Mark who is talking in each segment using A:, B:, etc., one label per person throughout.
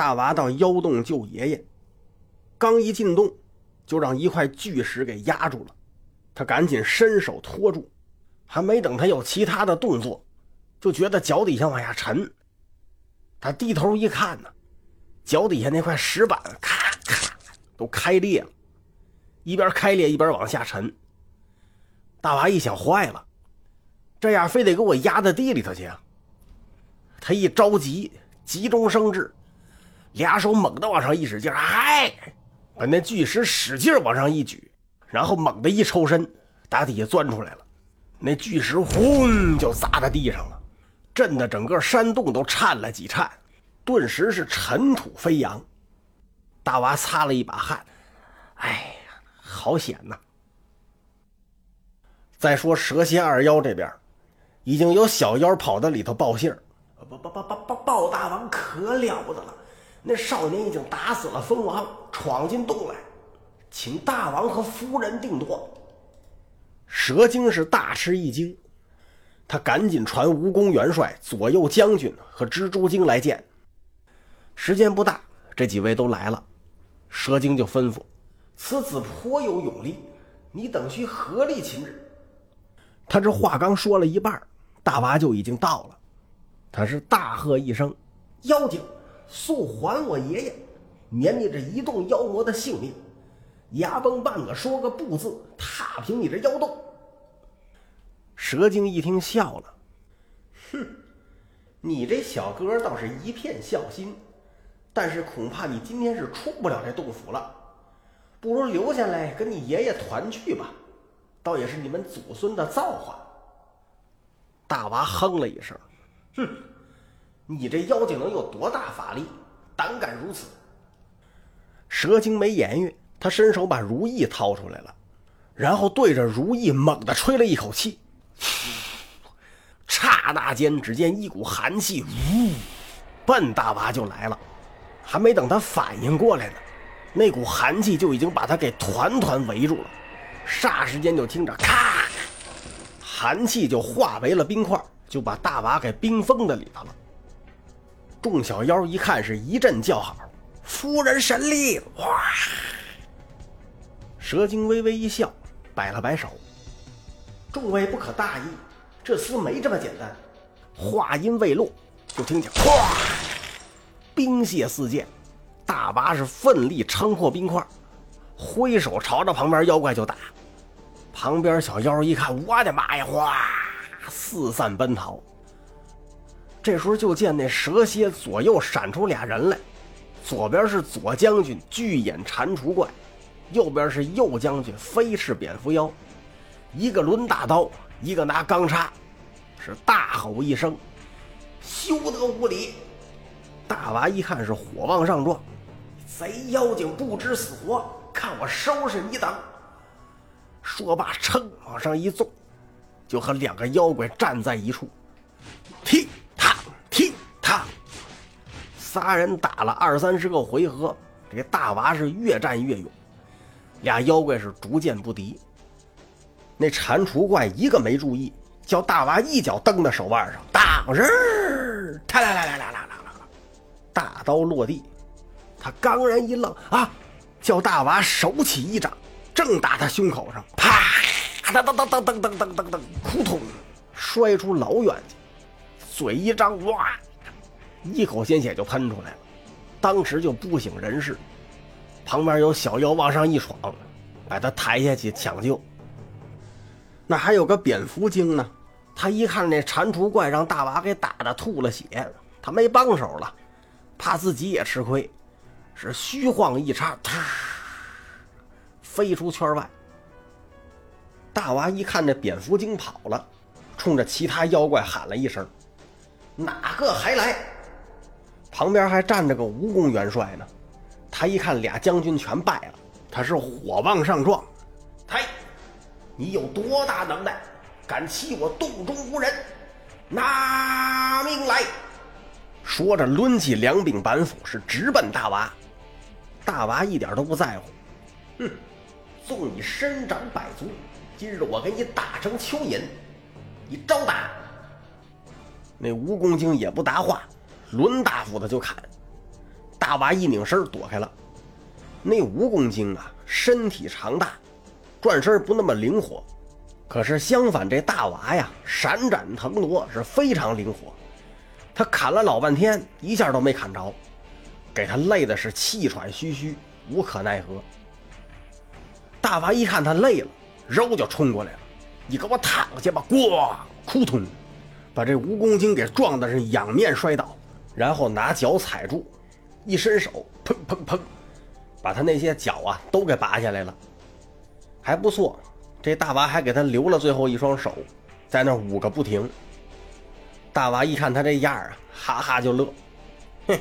A: 大娃到妖洞救爷爷，刚一进洞，就让一块巨石给压住了。他赶紧伸手托住，还没等他有其他的动作，就觉得脚底下往下沉。他低头一看呢，脚底下那块石板咔咔都开裂了，一边开裂一边往下沉。大娃一想，坏了，这样非得给我压在地里头去啊！他一着急，急中生智，俩手猛地往上一使劲，嗨，把那巨石使劲往上一举，然后猛地一抽身，打底下钻出来了。那巨石轰就砸在地上了，震得整个山洞都颤了几颤，顿时是尘土飞扬。大娃擦了一把汗，哎呀，好险呐！再说蛇蝎二妖这边，已经有小妖跑到里头报信儿，报报报报报报大王可了不得了，那少年已经打死了蜂王，闯进洞来，请大王和夫人定夺。蛇精是大吃一惊，他赶紧传蜈蚣元帅、左右将军和蜘蛛精来见。时间不大，这几位都来了，蛇精就吩咐：“此子颇有勇力，你等需合力擒之。”他这话刚说了一半，大娃就已经到了。他是大喝一声：“妖精，速还我爷爷，免你这一动妖魔的性命！牙崩半个说个不字，踏平你这妖洞！”蛇精一听笑了：“哼，你这小哥倒是一片孝心，但是恐怕你今天是出不了这洞府了，不如留下来跟你爷爷团聚吧。”倒也是你们祖孙的造化。大娃哼了一声：“哼，你这妖精能有多大法力，胆敢如此？”蛇精没言语，他伸手把如意掏出来了，然后对着如意猛地吹了一口气，刹那间，只见一股寒气呜，奔大娃就来了。还没等他反应过来呢，那股寒气就已经把他给团团围住了。霎时间就听着咔，寒气就化为了冰块，就把大娃给冰封在里头了。众小妖一看是一阵叫好：“夫人神力！”哇！蛇精微微一笑，摆了摆手：“众位不可大意，这厮没这么简单。”话音未落，就听见“哗”，冰屑四溅，大娃是奋力撑破冰块，挥手朝着旁边妖怪就打。旁边小妖一看，我的妈呀！哗，四散奔逃。这时候就见那蛇蝎左右闪出俩人来，左边是左将军巨眼蟾蜍怪，右边是右将军飞翅蝙蝠妖，一个抡大刀，一个拿钢叉，是大吼一声：“休得无礼！”大娃一看是火往上撞，贼妖精不知死活，看我收拾你等！说罢，噌往上一纵，就和两个妖怪站在一处。踢，仨人打了二三十个回合，这大娃是越战越勇，俩妖怪是逐渐不敌。那蟾蜍怪一个没注意，叫大娃一脚蹬在手腕上，当日，他啦啦啦啦啦啦啦，大刀落地。他刚然一愣啊，叫大娃手起一掌。正打他胸口上，啪！噔噔噔噔噔噔噔噔噔，扑通，摔出老远去。嘴一张，哇，一口鲜血就喷出来了，当时就不省人事。旁边有小妖往上一闯，把他抬下去抢救。那还有个蝙蝠精呢，他一看那蟾蜍怪让大娃给打的吐了血，他没帮手了，怕自己也吃亏，是虚晃一叉，啪！飞出圈外，大娃一看这蝙蝠精跑了，冲着其他妖怪喊了一声：“哪个还来？”旁边还站着个蜈蚣元帅呢。他一看俩将军全败了，他是火往上撞：“嗨，你有多大能耐，敢欺我洞中无人？拿命来！”说着，抡起两柄板斧，是直奔大娃。大娃一点都不在乎，哼。纵你身长百足，今日我给你打成蚯蚓，你招打。那蜈蚣精也不答话，抡大斧子就砍。大娃一拧身躲开了。那蜈蚣精啊，身体长大，转身不那么灵活。可是相反，这大娃呀，闪展腾挪是非常灵活。他砍了老半天，一下都没砍着，给他累的是气喘吁吁，无可奈何。大娃一看他累了，肉就冲过来了：“你给我躺下吧！”咣，扑通，把这蜈蚣精给撞的是仰面摔倒，然后拿脚踩住，一伸手，砰砰砰，把他那些脚啊都给拔下来了。还不错，这大娃还给他留了最后一双手，在那捂个不停。大娃一看他这样啊，哈哈就乐，哼，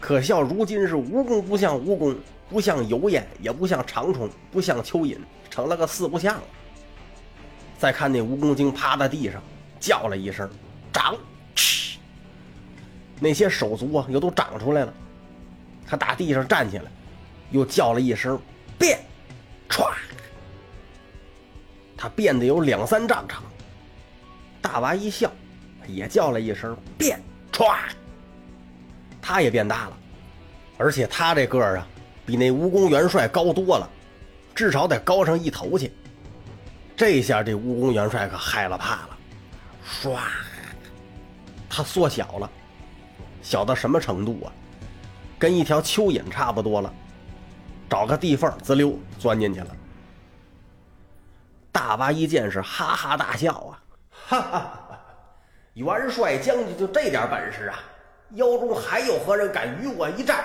A: 可笑如今是蜈蚣不像蜈蚣。不像油烟，也不像长虫，不像蚯蚓，成了个四不像了。再看那蜈蚣精趴在地上，叫了一声“长”，那些手足啊又都长出来了。他打地上站起来，又叫了一声“变”，歘，他变得有两三丈长。大娃一笑，也叫了一声“变”，歘，他也变大了，而且他这个儿啊。比那蜈蚣元帅高多了，至少得高上一头去。这下这蜈蚣元帅可害了怕了，唰，他缩小了，小到什么程度啊？跟一条蚯蚓差不多了。找个地缝，滋溜钻进去了。大娃一见是哈哈大笑啊，哈哈，元帅将军就这点本事啊？腰中还有何人敢与我一战？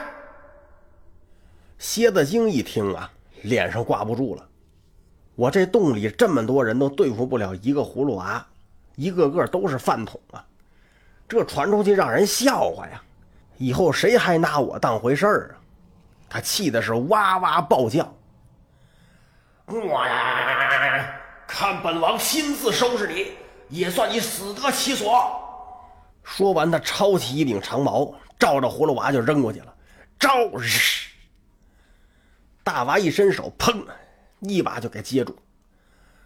A: 蝎子精一听啊，脸上挂不住了。我这洞里这么多人都对付不了一个葫芦娃，一个个都是饭桶啊！这传出去让人笑话呀！以后谁还拿我当回事儿啊？他气的是哇哇暴叫，哇！看本王亲自收拾你，也算你死得其所。说完，他抄起一柄长矛，照着葫芦娃就扔过去了。招！大娃一伸手，砰，一把就给接住，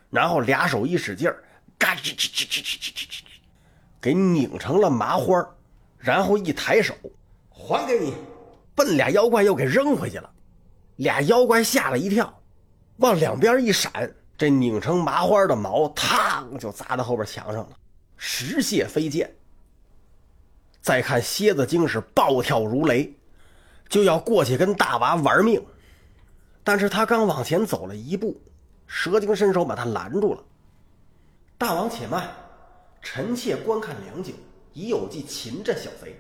A: 然后俩手一使劲儿，嘎吱吱吱吱吱吱吱。给拧成了麻花然后一抬手，还给你，奔俩妖怪又给扔回去了。俩妖怪吓了一跳，往两边一闪，这拧成麻花的毛，嘡就砸到后边墙上了，石屑飞溅。再看蝎子精是暴跳如雷，就要过去跟大娃玩命。但是他刚往前走了一步，蛇精伸手把他拦住了。大王且慢，臣妾观看良久，已有计擒这小贼。